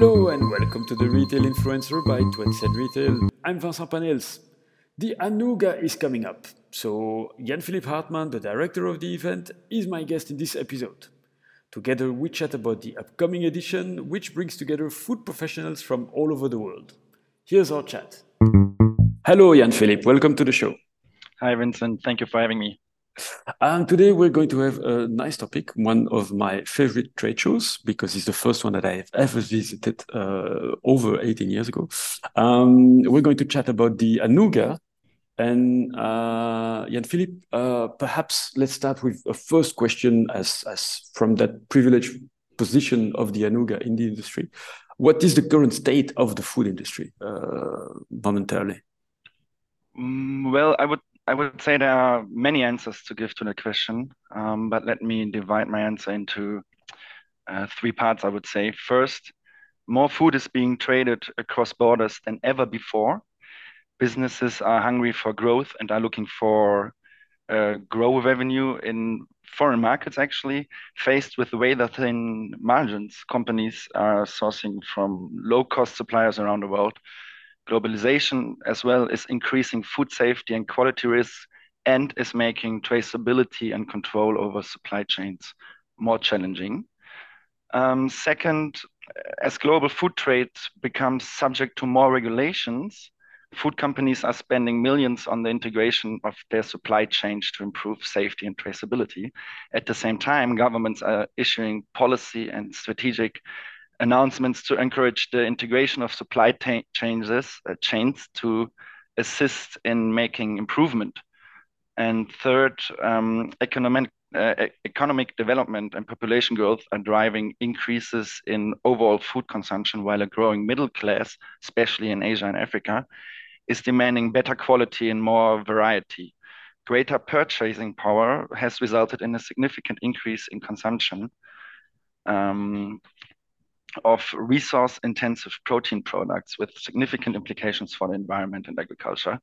Hello and welcome to the Retail Influencer by 20 Retail. I'm Vincent Panels. The Anuga is coming up, so Jan-Philipp Hartmann, the director of the event, is my guest in this episode. Together we chat about the upcoming edition, which brings together food professionals from all over the world. Here's our chat. Hello Jan-Philipp, welcome to the show. Hi Vincent, thank you for having me. And today we're going to have a nice topic, one of my favorite trade shows, because it's the first one that I have ever visited uh, over 18 years ago. Um, we're going to chat about the Anuga. And uh, Jan Philipp, uh, perhaps let's start with a first question as, as from that privileged position of the Anuga in the industry. What is the current state of the food industry uh, momentarily? Mm, well, I would I would say there are many answers to give to the question, um, but let me divide my answer into uh, three parts. I would say first, more food is being traded across borders than ever before. Businesses are hungry for growth and are looking for uh, grow revenue in foreign markets. Actually, faced with rather thin margins, companies are sourcing from low-cost suppliers around the world globalization as well is increasing food safety and quality risks and is making traceability and control over supply chains more challenging. Um, second, as global food trade becomes subject to more regulations, food companies are spending millions on the integration of their supply chains to improve safety and traceability. At the same time, governments are issuing policy and strategic announcements to encourage the integration of supply changes, uh, chains to assist in making improvement. And third, um, economic, uh, economic development and population growth are driving increases in overall food consumption, while a growing middle class, especially in Asia and Africa, is demanding better quality and more variety. Greater purchasing power has resulted in a significant increase in consumption. Um, of resource-intensive protein products with significant implications for the environment and agriculture,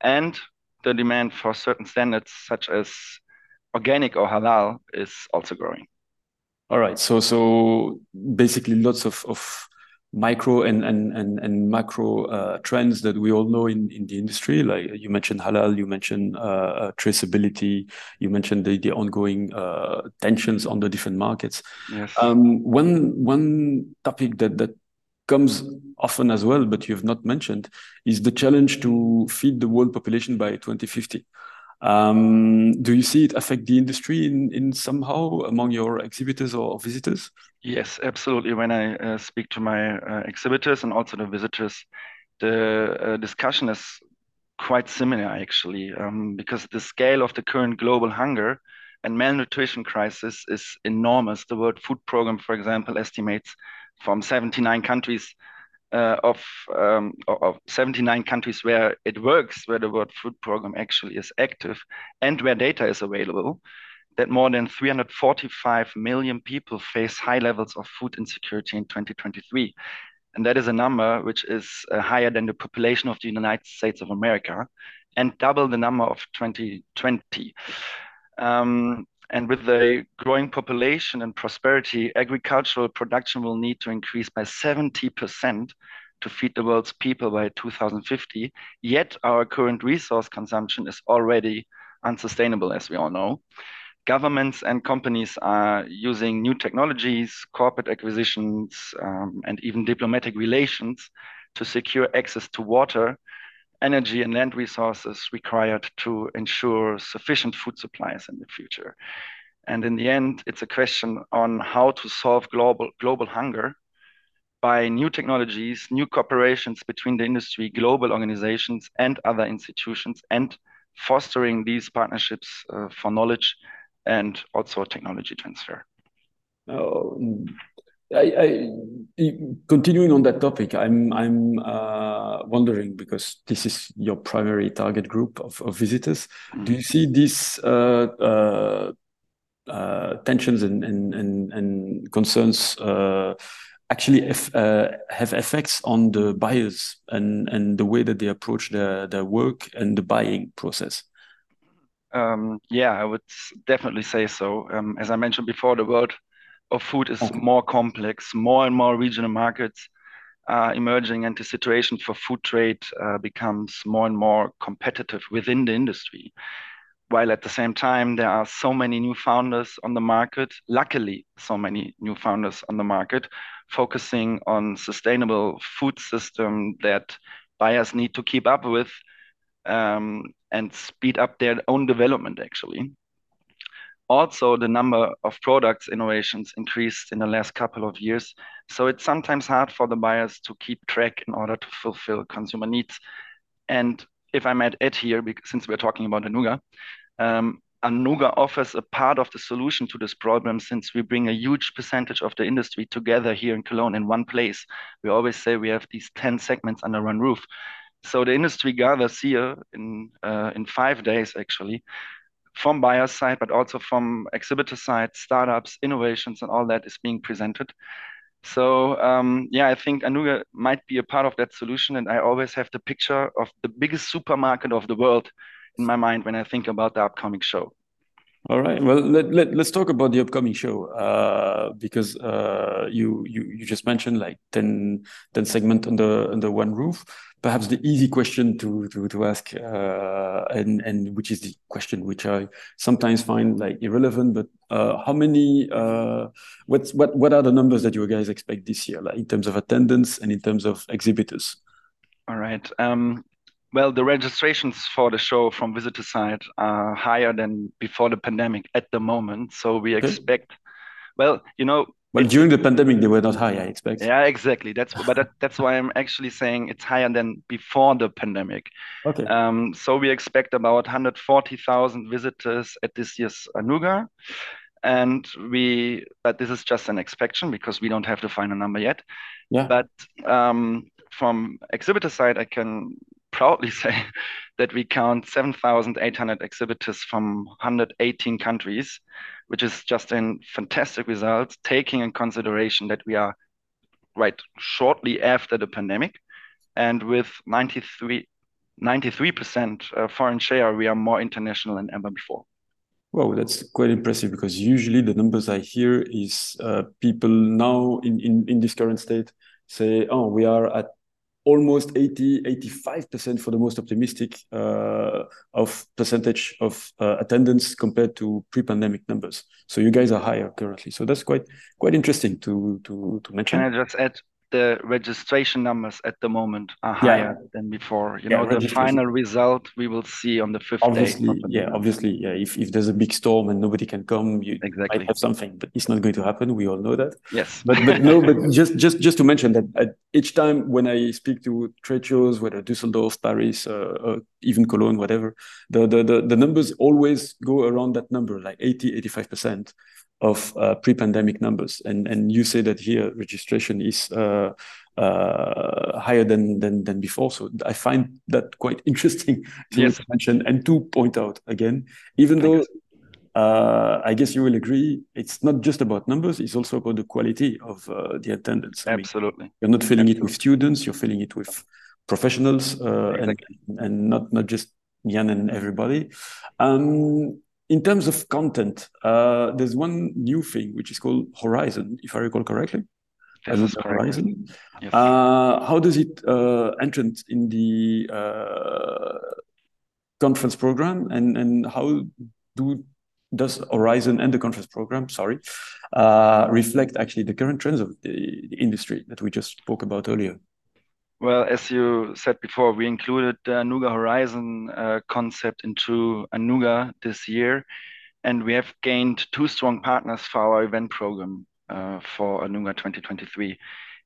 and the demand for certain standards such as organic or halal is also growing. All right. So so basically lots of, of micro and and and, and macro uh, trends that we all know in, in the industry. Like you mentioned halal, you mentioned uh, uh, traceability, you mentioned the, the ongoing uh, tensions on the different markets. Yes. Um, one one topic that that comes often as well, but you have not mentioned, is the challenge to feed the world population by 2050. Um, do you see it affect the industry in, in somehow among your exhibitors or visitors? Yes, absolutely. When I uh, speak to my uh, exhibitors and also the visitors, the uh, discussion is quite similar actually, um, because the scale of the current global hunger and malnutrition crisis is enormous. The World Food Program, for example, estimates from 79 countries uh, of, um, of 79 countries where it works, where the World Food Program actually is active, and where data is available, that more than 345 million people face high levels of food insecurity in 2023. And that is a number which is uh, higher than the population of the United States of America and double the number of 2020. Um, and with the growing population and prosperity, agricultural production will need to increase by 70% to feed the world's people by 2050. Yet our current resource consumption is already unsustainable, as we all know. Governments and companies are using new technologies, corporate acquisitions, um, and even diplomatic relations to secure access to water energy and land resources required to ensure sufficient food supplies in the future. And in the end, it's a question on how to solve global, global hunger by new technologies, new cooperations between the industry, global organizations, and other institutions, and fostering these partnerships uh, for knowledge and also technology transfer. Oh, I, I, continuing on that topic, I'm I'm uh, wondering because this is your primary target group of, of visitors. Mm. Do you see these uh, uh, uh tensions and and and, and concerns uh, actually if, uh, have effects on the buyers and and the way that they approach their their work and the buying process? Um, yeah, I would definitely say so. Um, as I mentioned before, the world of food is okay. more complex, more and more regional markets are emerging and the situation for food trade uh, becomes more and more competitive within the industry. While at the same time, there are so many new founders on the market, luckily, so many new founders on the market, focusing on sustainable food system that buyers need to keep up with um, and speed up their own development, actually also the number of products innovations increased in the last couple of years. So it's sometimes hard for the buyers to keep track in order to fulfill consumer needs. And if I might add here, since we're talking about Anuga, um, Anuga offers a part of the solution to this problem since we bring a huge percentage of the industry together here in Cologne in one place. We always say we have these 10 segments under one roof. So the industry gathers here in uh, in five days actually from buyer side, but also from exhibitor side, startups, innovations, and all that is being presented. So um, yeah, I think Anuga might be a part of that solution, and I always have the picture of the biggest supermarket of the world in my mind when I think about the upcoming show. All right. Well, let, let, us talk about the upcoming show uh, because uh, you, you you just mentioned like 10, 10 segment under under one roof perhaps the easy question to to to ask, uh, and and which is the question which I sometimes find like irrelevant. But uh, how many? Uh, what's what what are the numbers that you guys expect this year, like in terms of attendance and in terms of exhibitors? All right. Um, well, the registrations for the show from visitor side are higher than before the pandemic at the moment. So we expect. Well, you know, well, during the pandemic, they were not high, I expect. Yeah, exactly. That's but that, that's why I'm actually saying it's higher than before the pandemic. Okay. Um, so we expect about 140,000 visitors at this year's Anuga, and we but this is just an expectation because we don't have the final number yet. Yeah. But um, from exhibitor side, I can proudly say that we count 7,800 exhibitors from 118 countries which is just a fantastic result, taking in consideration that we are right shortly after the pandemic, and with 93 93% uh, foreign share, we are more international than ever before. Wow, that's quite impressive because usually the numbers I hear is uh, people now in, in, in this current state say, oh, we are at almost 80 85% for the most optimistic uh, of percentage of uh, attendance compared to pre-pandemic numbers. So you guys are higher currently. So that's quite quite interesting to to to mention. Can i just add the registration numbers at the moment are higher yeah. than before. You yeah, know, the final result we will see on the fifth obviously, day. Yeah, obviously, yeah. If, if there's a big storm and nobody can come, you exactly. might have something, but it's not going to happen. We all know that. Yes. But but no, but just just just to mention that at each time when I speak to trade shows, whether Düsseldorf, Paris, uh, uh, even Cologne, whatever, the, the the the numbers always go around that number, like 80, 85 percent of uh, pre-pandemic numbers. And and you say that here registration is uh, uh, higher than, than than before. So I find that quite interesting to yes. mention and to point out again, even though. Uh, I guess you will agree. It's not just about numbers; it's also about the quality of uh, the attendance. I Absolutely, mean, you're not filling Absolutely. it with students; you're filling it with professionals, uh, exactly. and and not not just Jan and everybody. Um, in terms of content, uh, there's one new thing which is called Horizon, if I recall correctly. Yes, Horizon. Yes. Uh, how does it uh, enter in the uh, conference program, and and how do does Horizon and the conference program, sorry, uh, reflect actually the current trends of the, the industry that we just spoke about earlier? Well, as you said before, we included the Anuga Horizon uh, concept into Anuga this year, and we have gained two strong partners for our event program for Anuga 2023.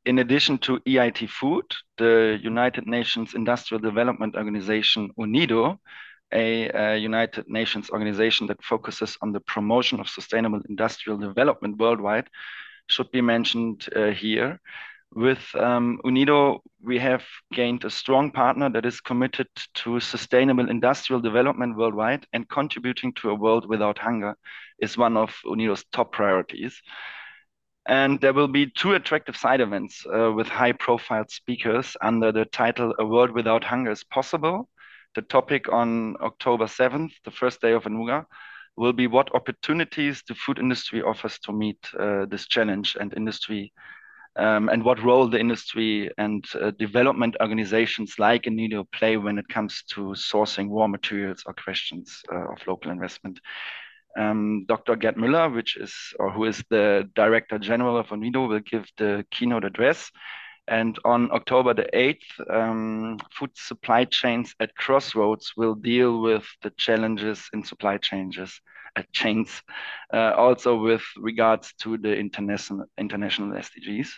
In addition to EIT Food, the United Nations Industrial Development Organization UNIDO, a, a, United Nations organization that focuses on the promotion of sustainable industrial development worldwide, should be mentioned uh, here. With um, Unido, we have gained a strong partner that is committed to sustainable industrial development worldwide and contributing to a world without hunger is one of Unido's top priorities. And there will be two attractive side events uh, with high profile speakers under the title A World Without Hunger is Possible. The topic on October 7th, the first day of Anuga, will be what opportunities the food industry offers to meet uh, this challenge and industry um, and what role the industry and uh, development organizations like Unido play when it comes to sourcing raw materials or questions uh, of local investment. Um, Dr. Gerd Müller, which is or who is the Director General of Unido, will give the keynote address. And on October the 8th, um, food supply chains at crossroads will deal with the challenges in supply changes, uh, chains, uh, also with regards to the international international SDGs.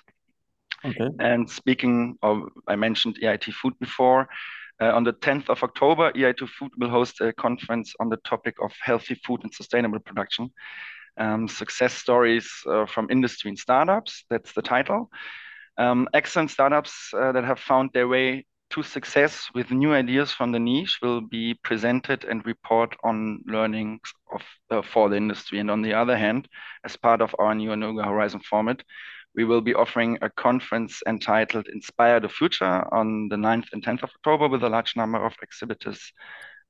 Okay. And speaking of, I mentioned EIT Food before. Uh, on the 10th of October, EIT Food will host a conference on the topic of healthy food and sustainable production. Um, success stories uh, from industry and startups. That's the title. Um, excellent startups uh, that have found their way to success with new ideas from the niche will be presented and report on learnings of uh, for the industry. And on the other hand, as part of our new Anuga Horizon format, we will be offering a conference entitled Inspire the Future on the 9th and 10th of October with a large number of exhibitors,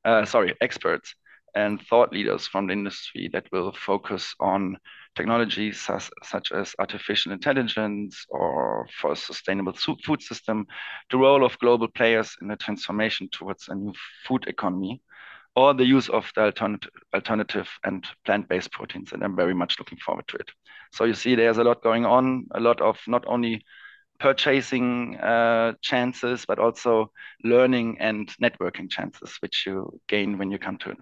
uh, sorry, experts and thought leaders from the industry that will focus on technologies such, such as artificial intelligence or for a sustainable food system, the role of global players in the transformation towards a new food economy, or the use of the alternative, alternative and plant-based proteins. And I'm very much looking forward to it. So you see there's a lot going on, a lot of not only purchasing uh, chances, but also learning and networking chances, which you gain when you come to.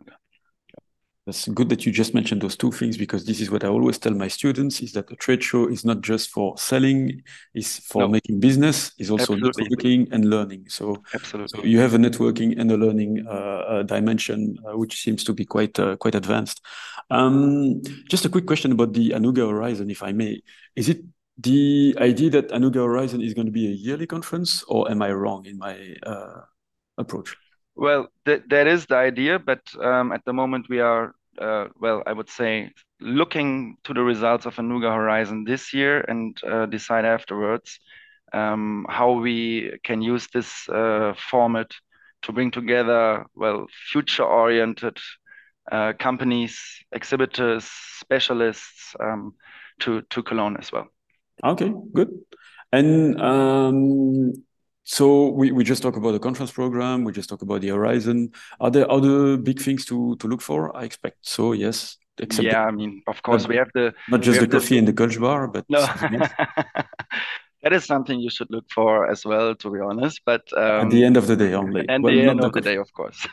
That's good that you just mentioned those two things because this is what I always tell my students is that a trade show is not just for selling, is for no. making business, is also Absolutely. networking and learning. So, Absolutely. so you have a networking and a learning uh, uh, dimension, uh, which seems to be quite uh, quite advanced. Um, just a quick question about the Anuga Horizon, if I may. Is it the idea that Anuga Horizon is going to be a yearly conference, or am I wrong in my uh, approach? Well, th that is the idea, but um, at the moment we are, uh, well, I would say, looking to the results of Anuga Horizon this year and uh, decide afterwards um, how we can use this uh, format to bring together, well, future-oriented uh, companies, exhibitors, specialists um, to to Cologne as well. Okay, good. And um, so we, we just talk about the conference program, we just talk about the horizon. Are there other big things to, to look for? I expect so, yes. Except yeah, the, I mean, of course, we have the not just the coffee the, in the Kölsch bar, but no. that is something you should look for as well, to be honest. But um, at the end of the day only. At well, the end of the, the day, of course.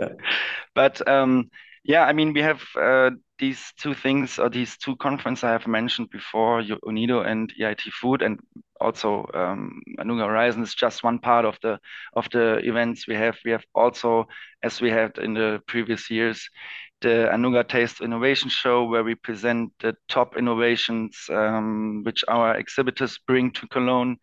yeah. But um, yeah, I mean, we have uh, these two things or these two conferences I have mentioned before, Unido and EIT Food, and also um, Anuga Horizon is just one part of the of the events we have. We have also, as we had in the previous years, the Anuga Taste Innovation Show, where we present the top innovations um, which our exhibitors bring to Cologne.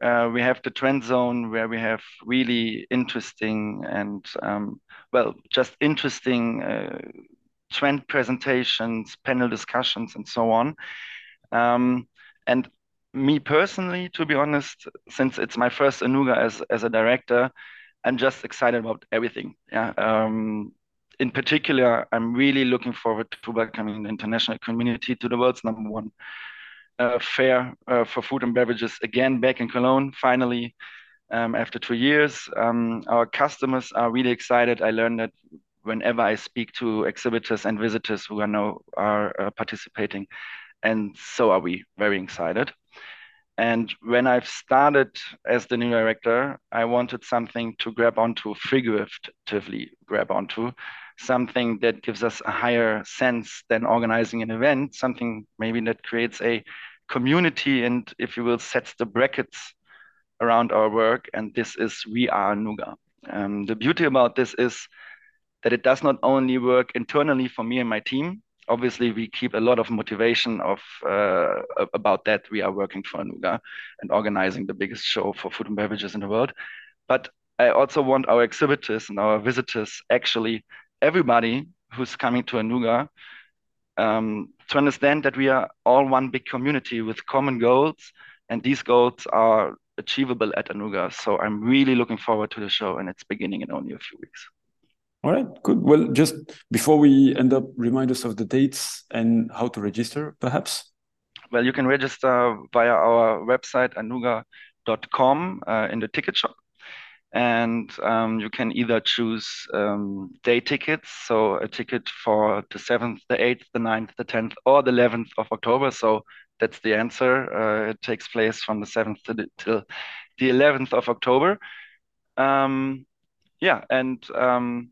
Uh, we have the Trend Zone, where we have really interesting and um, well, just interesting uh, trend presentations, panel discussions, and so on. Um, and me personally, to be honest, since it's my first Anuga as as a director, I'm just excited about everything. Yeah. Um, in particular, I'm really looking forward to welcoming the international community to the world's number one fair uh, for food and beverages again back in Cologne. Finally, um, after two years, um, our customers are really excited. I learned that whenever I speak to exhibitors and visitors who are now are uh, participating, and so are we very excited. And when I've started as the new director, I wanted something to grab onto, figuratively grab onto, something that gives us a higher sense than organizing an event, something maybe that creates a community and, if you will, sets the brackets around our work. And this is We Are Anuga. Um, the beauty about this is that it does not only work internally for me and my team. Obviously, we keep a lot of motivation of uh, about that. We are working for Anuga and organizing the biggest show for food and beverages in the world. But I also want our exhibitors and our visitors, actually everybody who's coming to Anuga, um, to understand that we are all one big community with common goals, and these goals are achievable at Anuga. So I'm really looking forward to the show, and it's beginning in only a few weeks. All right, good. Well, just before we end up, remind us of the dates and how to register, perhaps. well, you can register via our website anuga.com uh, in the ticket shop and um, you can either choose um, day tickets, so a ticket for the 7th, the 8th, the 9th, the 10th, or the 11th of October. So that's the answer. Uh, it takes place from the 7th to the, till the 11th of October. Um, yeah, and um,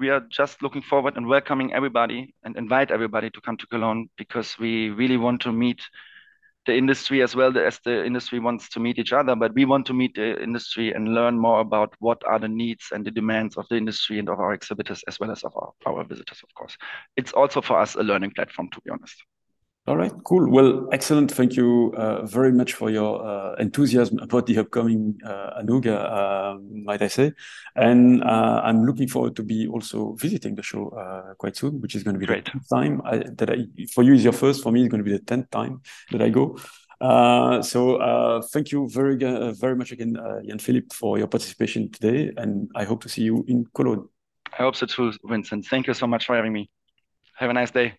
we are just looking forward and welcoming everybody and invite everybody to come to Cologne because we really want to meet the industry as well as the industry wants to meet each other but we want to meet the industry and learn more about what are the needs and the demands of the industry and of our exhibitors as well as of our, our visitors of course. It's also for us a learning platform to be honest all right, cool. Well, excellent. Thank you uh, very much for your uh, enthusiasm about the upcoming uh, Anuga, uh, might I say. And uh, I'm looking forward to be also visiting the show uh, quite soon, which is going to be Great. the time I, that I, for you is your first. For me, it's going to be the tenth time that I go. so thank you very, very much again, Jan Philipp, for your participation today, and I hope to see you in Cologne. I hope so too, Vincent. Thank you so much for having me. Have a nice day.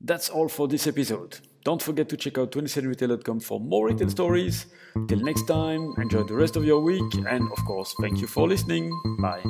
That's all for this episode. Don't forget to check out 20centryretail.com for more retail stories. Till next time, enjoy the rest of your week, and of course, thank you for listening. Bye.